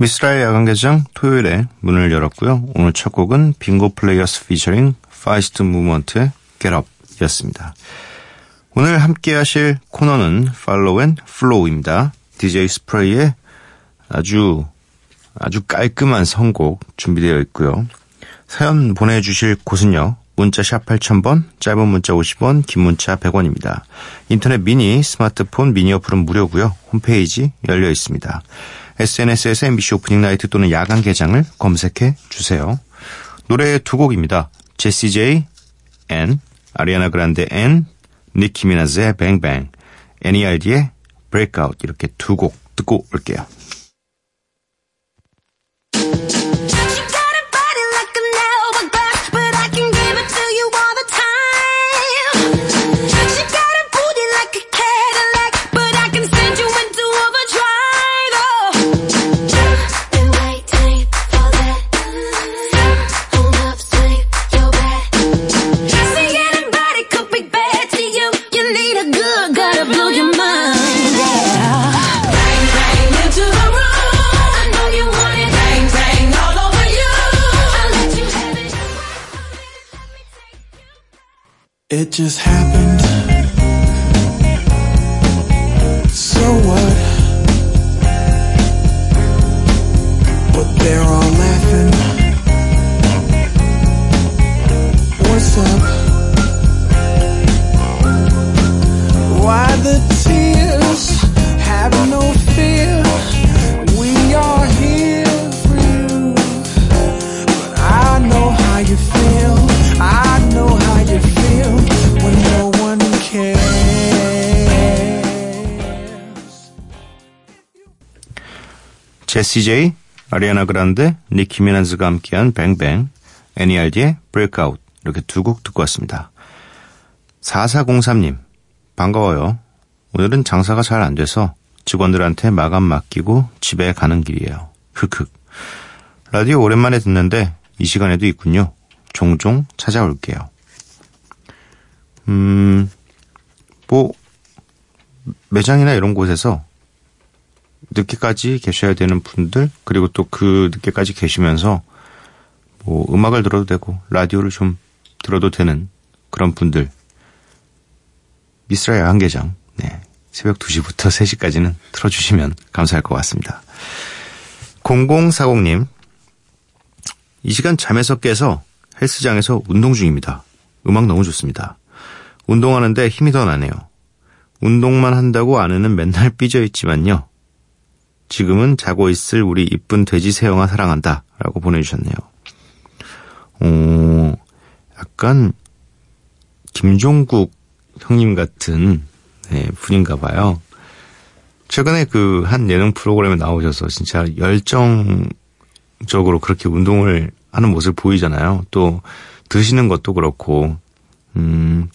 미쓰라의 야간 개장 토요일에 문을 열었고요. 오늘 첫 곡은 Bingo Players featuring Far East Movement의 Get Up 였습니다. 오늘 함께 하실 코너는 Follow and Flow입니다. DJ 스프레이의 아주 아주 깔끔한 선곡 준비되어 있고요. 사연 보내주실 곳은요. 문자 샵 8000번, 짧은 문자 50원, 긴 문자 100원입니다. 인터넷 미니, 스마트폰 미니 어플은 무료고요. 홈페이지 열려 있습니다. SNS에서 MBC 오프닝 나이트 또는 야간 개장을 검색해 주세요. 노래 두 곡입니다. 제시 제이 N, 아리아나 그란데 N, 니키 미나즈의 뱅뱅, NERD의 Breakout 이렇게 두 곡 듣고 올게요. 제이, 아리아나 그란데, 니키 미나즈가 함께한 뱅뱅, NERD의 이 렇게 두 곡 듣고 왔습니다. 4403님, 반가워요. 오늘은 장사가 잘 안 돼서 직원들한테 마감 맡기고 집에 가는 길이에요. 흑흑. 라디오 오랜만에 듣는데 이 시간에도 있군요. 종종 찾아올게요. 음, 뭐, 매장이나 이런 곳에서 늦게까지 계셔야 되는 분들, 그리고 또 그 늦게까지 계시면서 뭐 음악을 들어도 되고, 라디오를 좀 들어도 되는 그런 분들. 미스라 야간개장, 네. 새벽 2시부터 3시까지는 틀어주시면 감사할 것 같습니다. 0040님, 이 시간 잠에서 깨서 헬스장에서 운동 중입니다. 음악 너무 좋습니다. 운동하는데 힘이 더 나네요. 운동만 한다고 아내는 맨날 삐져 있지만요. 지금은 자고 있을 우리 이쁜 돼지 새영아 사랑한다. 라고 보내주셨네요. 어, 약간, 김종국 형님 같은 네, 분인가 봐요. 최근에 그 한 예능 프로그램에 나오셔서 진짜 열정적으로 그렇게 운동을 하는 모습을 보이잖아요. 또 드시는 것도 그렇고, 음,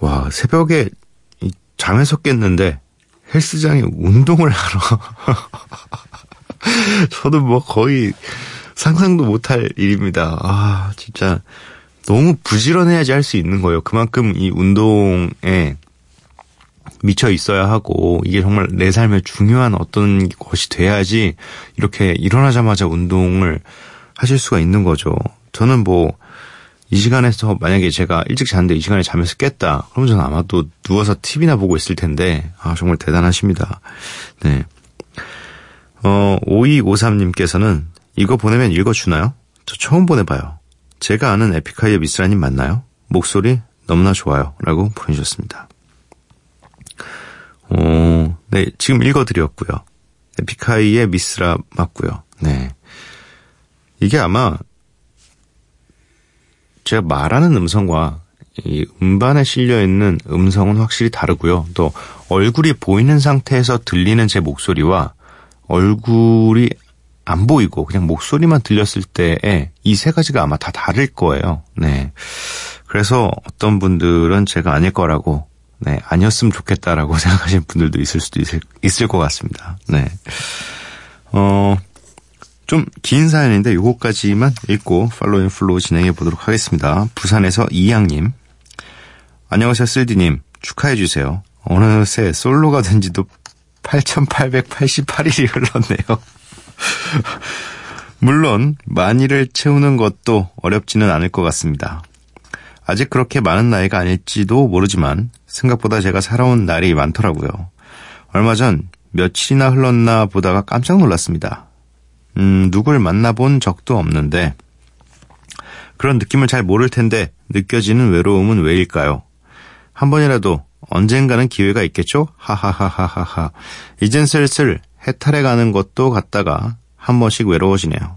와, 새벽에 잠에서 깼는데 헬스장에 운동을 하러. 저도 뭐 거의 상상도 못할 일입니다. 아, 진짜 너무 부지런해야지 할 수 있는 거예요. 그만큼 이 운동에 미쳐 있어야 하고 이게 정말 내 삶에 중요한 어떤 것이 돼야지 이렇게 일어나자마자 운동을 하실 수가 있는 거죠. 저는 뭐 이 시간에서 만약에 제가 일찍 잤는데 이 시간에 잠에서 깼다. 그러면 저는 아마 또 누워서 TV나 보고 있을 텐데 아 정말 대단하십니다. 네. 어 5253님께서는 이거 보내면 읽어주나요? 저 처음 보내봐요. 제가 아는 에픽하이의 미스라님 맞나요? 목소리 너무나 좋아요. 라고 보내주셨습니다. 어, 네, 지금 읽어드렸고요. 에픽하이의 미스라 맞고요. 네. 이게 아마 제가 말하는 음성과 이 음반에 실려 있는 음성은 확실히 다르고요. 또 얼굴이 보이는 상태에서 들리는 제 목소리와 얼굴이 안 보이고 그냥 목소리만 들렸을 때에 이 세 가지가 아마 다 다를 거예요. 네. 그래서 어떤 분들은 제가 아닐 거라고 네, 아니었으면 좋겠다라고 생각하시는 분들도 있을 수도 있을, 있을 것 같습니다. 네. 어, 좀 긴 사연인데 요거까지만 읽고 Follow and Flow 진행해 보도록 하겠습니다. 부산에서 이양님. 안녕하세요, 쓸디님. 축하해 주세요. 어느새 솔로가 된 지도 8,888일이 흘렀네요. 물론, 만일을 채우는 것도 어렵지는 않을 것 같습니다. 아직 그렇게 많은 나이가 아닐지도 모르지만 생각보다 제가 살아온 날이 많더라고요. 얼마 전 며칠이나 흘렀나 보다가 깜짝 놀랐습니다. 음, 누굴 만나본 적도 없는데 그런 느낌을 잘 모를 텐데 느껴지는 외로움은 왜일까요? 한 번이라도 언젠가는 기회가 있겠죠? 하하하하하하. 이젠 슬슬 해탈해 가는 것도 같다가 한 번씩 외로워지네요.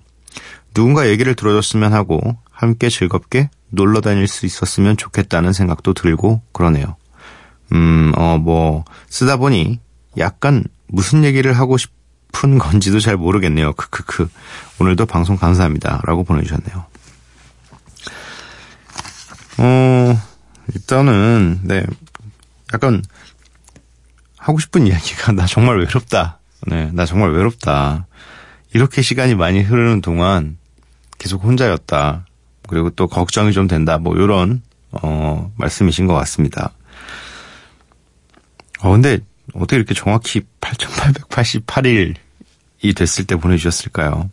누군가 얘기를 들어줬으면 하고 함께 즐겁게 놀러 다닐 수 있었으면 좋겠다는 생각도 들고 그러네요. 음, 어, 뭐, 쓰다 보니 약간 무슨 얘기를 하고 싶은 건지도 잘 모르겠네요. 크크크. 오늘도 방송 감사합니다. 라고 보내주셨네요. 어, 일단은, 네. 약간, 하고 싶은 이야기가, 나 정말 외롭다. 네, 나 정말 외롭다. 이렇게 시간이 많이 흐르는 동안 계속 혼자였다. 그리고 또 걱정이 좀 된다. 뭐, 요런, 어, 말씀이신 것 같습니다. 어, 근데 어떻게 이렇게 정확히 8,888일이 됐을 때 보내주셨을까요?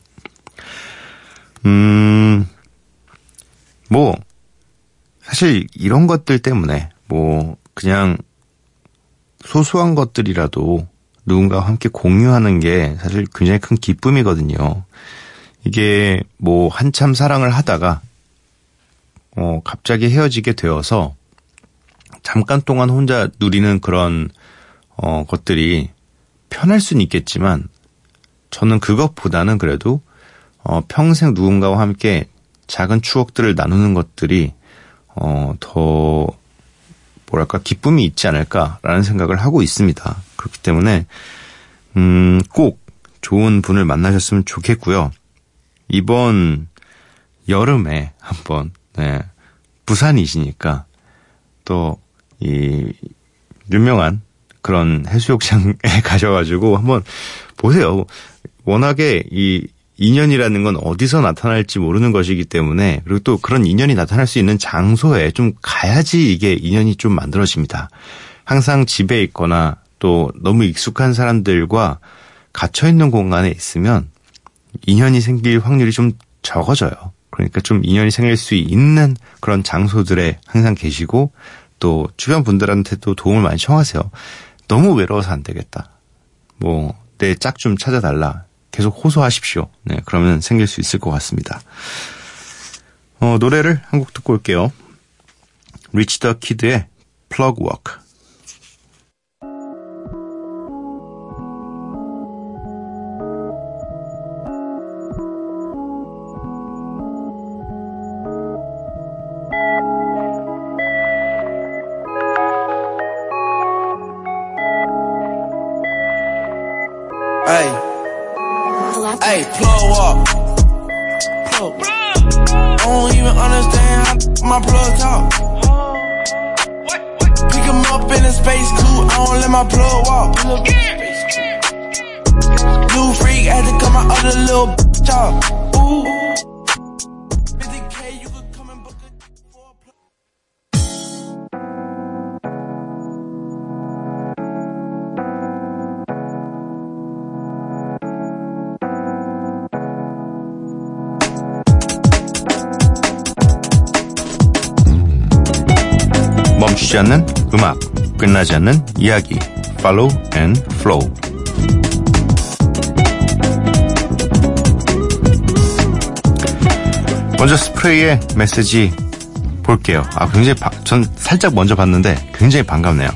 음, 뭐, 사실 이런 것들 때문에, 뭐, 그냥 소소한 것들이라도 누군가와 함께 공유하는 게 사실 굉장히 큰 기쁨이거든요. 이게 뭐 한참 사랑을 하다가 어 갑자기 헤어지게 되어서 잠깐 동안 혼자 누리는 그런 어 것들이 편할 수는 있겠지만 저는 그것보다는 그래도 어 평생 누군가와 함께 작은 추억들을 나누는 것들이 어 더 뭐랄까 기쁨이 있지 않을까라는 생각을 하고 있습니다. 그렇기 때문에 음 꼭 좋은 분을 만나셨으면 좋겠고요. 이번 여름에 한번 네, 부산이시니까 또 이 유명한 그런 해수욕장에 가셔가지고 한번 보세요. 워낙에 이 인연이라는 건 어디서 나타날지 모르는 것이기 때문에 그리고 또 그런 인연이 나타날 수 있는 장소에 좀 가야지 이게 인연이 좀 만들어집니다. 항상 집에 있거나 또 너무 익숙한 사람들과 갇혀 있는 공간에 있으면 인연이 생길 확률이 좀 적어져요. 그러니까 좀 인연이 생길 수 있는 그런 장소들에 항상 계시고 또 주변 분들한테도 도움을 많이 청하세요. 너무 외로워서 안 되겠다. 뭐 내 짝 좀 찾아달라. 계속 호소하십시오. 네, 그러면 생길 수 있을 것 같습니다. 어, 노래를 한 곡 듣고 올게요. 리치 더 키드의 플러그 워크. Hey, plug up. Plug. I don't even understand how my plug talk. Pick him up in a space coupe, I don't let my plug walk. New freak had to cut my other little bitch off. 멈추지 않는 음악, 끝나지 않는 이야기. Follow and Flow. 먼저 스프레이의 메시지 볼게요. 아, 굉장히, 바- 전 살짝 먼저 봤는데 굉장히 반갑네요.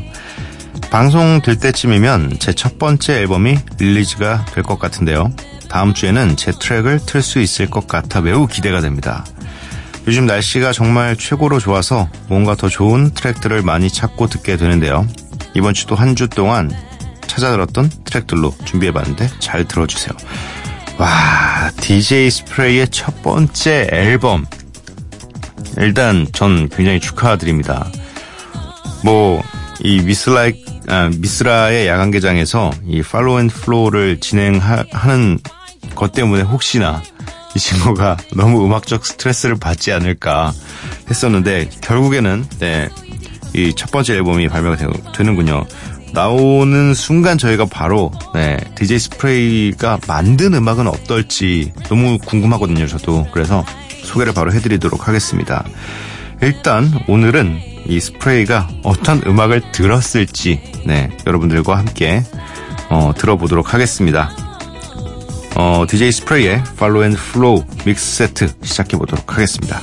방송 될 때쯤이면 제 첫 번째 앨범이 릴리즈가 될 것 같은데요. 다음 주에는 제 트랙을 틀 수 있을 것 같아 매우 기대가 됩니다. 요즘 날씨가 정말 최고로 좋아서 뭔가 더 좋은 트랙들을 많이 찾고 듣게 되는데요. 이번 주도 한주 동안 찾아 들었던 트랙들로 준비해봤는데 잘 들어주세요. 와, DJ 스프레이의 첫 번째 앨범. 일단 전 굉장히 축하드립니다. 뭐, 이 미쓰라이, 아, 미쓰라의 야간개장에서 이 Follow and Flow를 진행하는 것 때문에 혹시나 이 친구가 너무 음악적 스트레스를 받지 않을까 했었는데 결국에는 네, 이 첫 번째 앨범이 발매가 되, 는군요 나오는 순간 저희가 바로 네, DJ 스프레이가 만든 음악은 어떨지 너무 궁금하거든요, 저도. 그래서 소개를 바로 해드리도록 하겠습니다. 일단 오늘은 이 스프레이가 어떤 음악을 들었을지 네, 여러분들과 함께 어, 들어보도록 하겠습니다. 어, DJ 스프레이의 Follow and Flow 믹스 세트 시작해 보도록 하겠습니다.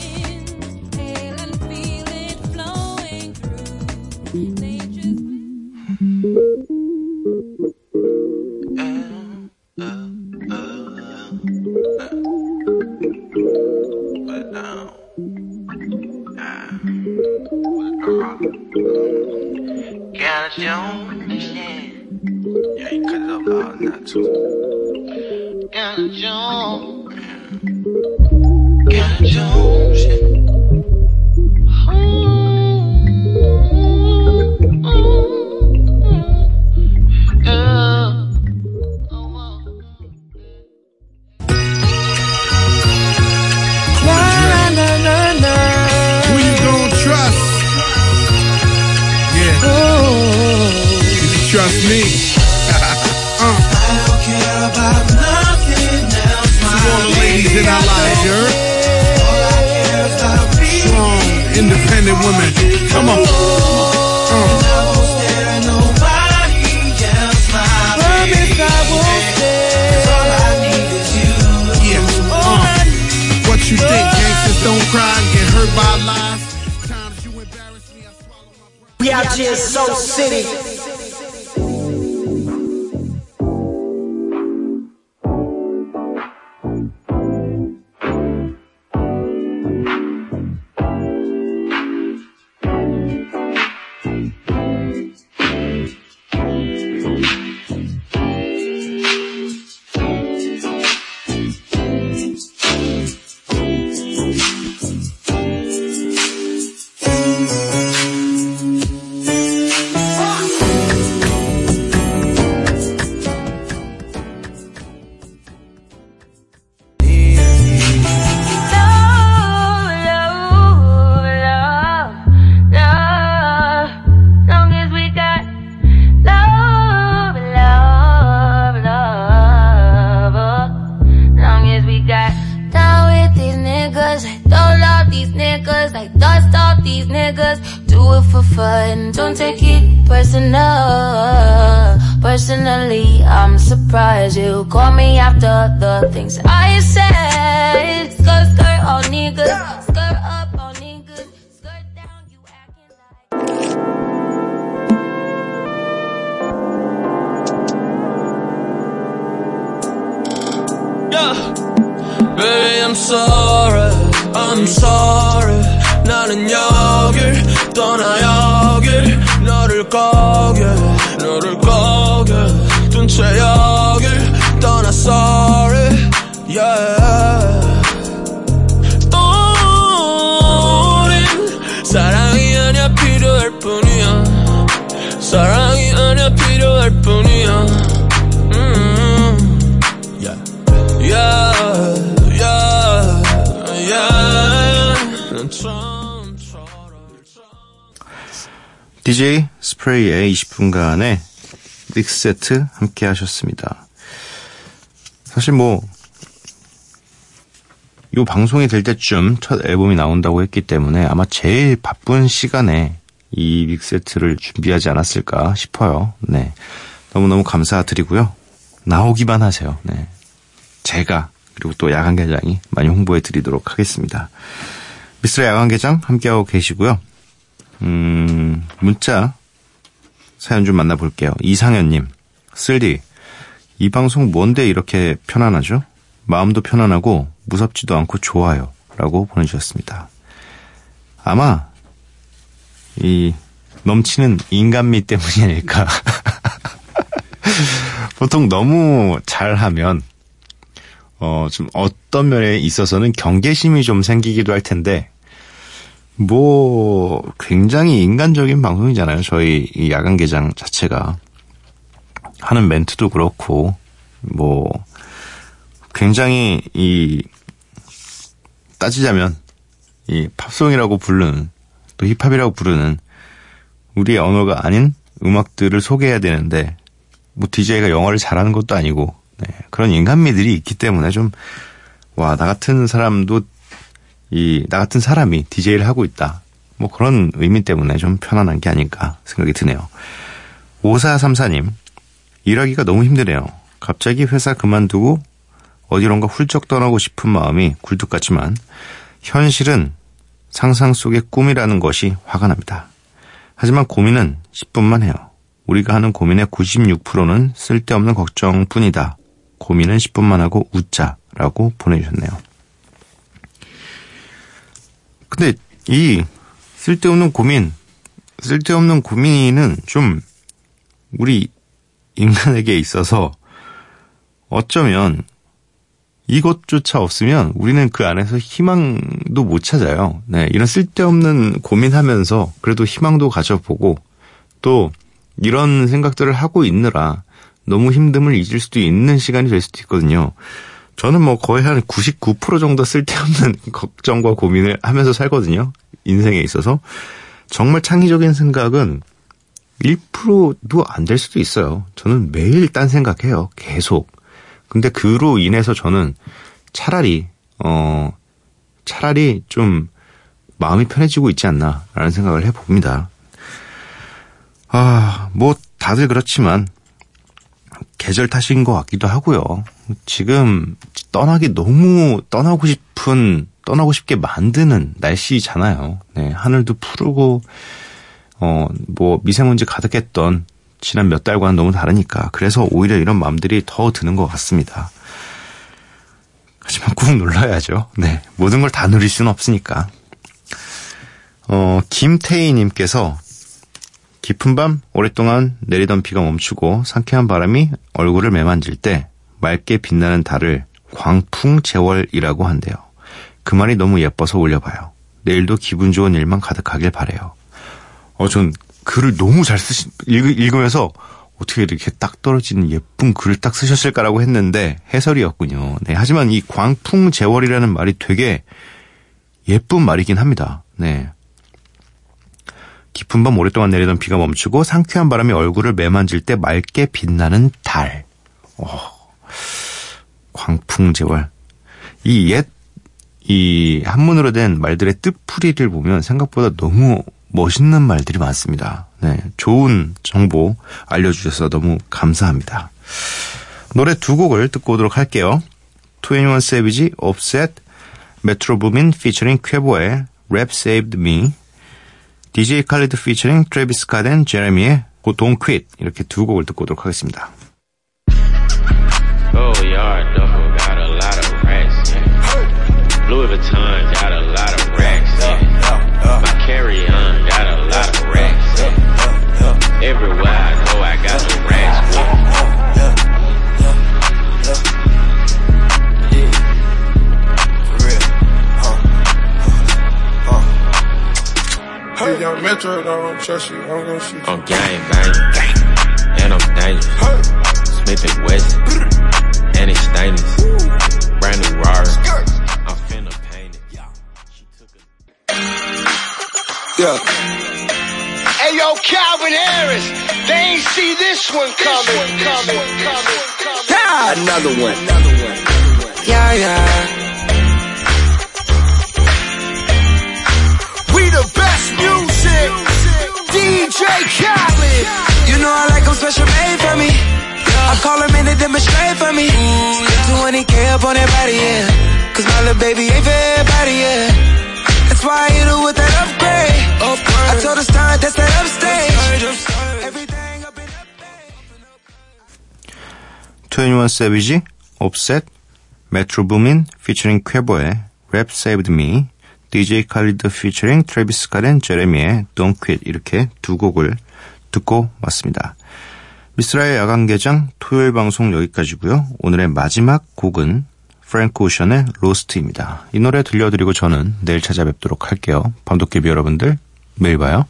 We out here in Soul City. Baby, I'm sorry, I'm sorry. 나는 여길 떠나 여길 너를 거게 너를 거게 둔채 여길 떠나 sorry, yeah. 사랑이 아니야 필요할 뿐이야. 사랑이 아니야 필요할 뿐이야. DJ 스프레이의 20분간의 믹스 세트 함께 하셨습니다. 사실 뭐, 요 방송이 될 때쯤 첫 앨범이 나온다고 했기 때문에 아마 제일 바쁜 시간에 이 믹스 세트를 준비하지 않았을까 싶어요. 네. 너무너무 감사드리고요. 나오기만 하세요. 네. 제가 그리고 또 야간개장이 많이 홍보해 드리도록 하겠습니다. 미스터 야간개장 함께하고 계시고요. 음, 문자 사연 좀 만나볼게요. 이상현님, 쓸디, 이 방송 뭔데 이렇게 편안하죠? 마음도 편안하고 무섭지도 않고 좋아요. 라고 보내주셨습니다. 아마, 이, 넘치는 인간미 때문이 아닐까. 보통 너무 잘하면, 어, 좀 어떤 면에 있어서는 경계심이 좀 생기기도 할 텐데, 뭐, 굉장히 인간적인 방송이잖아요. 저희 이 야간 개장 자체가. 하는 멘트도 그렇고, 뭐, 굉장히 이, 따지자면, 이 팝송이라고 부르는, 또 힙합이라고 부르는, 우리의 언어가 아닌 음악들을 소개해야 되는데, 뭐, DJ가 영어를 잘하는 것도 아니고, 네, 그런 인간미들이 있기 때문에 좀, 와, 나 같은 사람도 이, 나 같은 사람이 DJ를 하고 있다. 뭐 그런 의미 때문에 좀 편안한 게 아닐까 생각이 드네요. 5434님, 일하기가 너무 힘드네요. 갑자기 회사 그만두고 어디론가 훌쩍 떠나고 싶은 마음이 굴뚝 같지만 현실은 상상 속의 꿈이라는 것이 화가 납니다. 하지만 고민은 10분만 해요. 우리가 하는 고민의 96%는 쓸데없는 걱정뿐이다. 고민은 10분만 하고 웃자라고 보내주셨네요. 근데 이 쓸데없는 고민, 쓸데없는 고민은 좀 우리 인간에게 있어서 어쩌면 이것조차 없으면 우리는 그 안에서 희망도 못 찾아요. 네, 이런 쓸데없는 고민하면서 그래도 희망도 가져보고 또 이런 생각들을 하고 있느라 너무 힘듦을 잊을 수도 있는 시간이 될 수도 있거든요. 저는 뭐 거의 한 99% 정도 쓸데없는 걱정과 고민을 하면서 살거든요. 인생에 있어서. 정말 창의적인 생각은 1%도 안 될 수도 있어요. 저는 매일 딴 생각해요. 계속. 근데 그로 인해서 저는 차라리, 어, 차라리 좀 마음이 편해지고 있지 않나라는 생각을 해봅니다. 아, 뭐 다들 그렇지만 계절 탓인 것 같기도 하고요. 지금 떠나기 너무 떠나고 싶은 떠나고 싶게 만드는 날씨잖아요. 네, 하늘도 푸르고 어 뭐 미세먼지 가득했던 지난 몇 달과는 너무 다르니까 그래서 오히려 이런 마음들이 더 드는 것 같습니다. 하지만 꾹 눌러야죠. 네, 모든 걸 다 누릴 수는 없으니까. 어 김태희님께서 깊은 밤 오랫동안 내리던 비가 멈추고 상쾌한 바람이 얼굴을 매만질 때 맑게 빛나는 달을 광풍제월이라고 한대요. 그 말이 너무 예뻐서 올려봐요. 내일도 기분 좋은 일만 가득하길 바래요. 어, 전 글을 너무 잘 쓰시, 읽, 읽으면서 어떻게 이렇게 딱 떨어지는 예쁜 글을 딱 쓰셨을까라고 했는데 해설이었군요. 네. 하지만 이 광풍제월이라는 말이 되게 예쁜 말이긴 합니다. 네. 깊은 밤 오랫동안 내리던 비가 멈추고 상쾌한 바람이 얼굴을 매만질 때 맑게 빛나는 달. 오, 광풍제월. 이 옛, 이 한문으로 된 말들의 뜻풀이를 보면 생각보다 너무 멋있는 말들이 많습니다. 네. 좋은 정보 알려주셔서 너무 감사합니다. 노래 두 곡을 듣고 오도록 할게요. 21 Savage, Offset, 메트로 부민 피처링 쾌보의 Rap Saved Me, DJ 칼리드 피처링 트래비스 카덴 제레미의 고 Don't Quit 이렇게 두 곡을 듣고 오도록 하겠습니다. Oh, yard duffel got a lot of racks. Yeah. Louis Vuitton got a lot of racks. Yeah. My carry on young Metro, don't trust you. I'm gonna shoot you. I'm gang banging, and I'm dangerous. Smith and Wesson, and it's stainless. Brand new Rari. I'm finna paint it. She took a Yeah. Hey yo, Calvin Harris, they ain't see this one coming, coming, coming, coming. Yeah, another one. Yeah, yeah. DJ Khaled. You know I like them special made for me. I call them in to demonstrate for me. Spend 20k up on that body, yeah. Cause my little baby ain't for everybody, yeah. That's why I hit her with that upgrade. Upgrade. I told the start, that's that upstage. Everything Savage, Offset, Metro Boomin featuring Quebo의 Rap Saved Me DJ 칼리드 featuring Travis Scott Jeremih의 Don't Quit 이렇게 두 곡을 듣고 왔습니다. 미쓰라의 야간 개장 토요일 방송 여기까지고요. 오늘의 마지막 곡은 Frank Ocean의 Lost입니다. 이 노래 들려드리고 저는 내일 찾아뵙도록 할게요. 밤도깨비 여러분들 매일 봐요.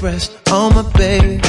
Breast on my baby.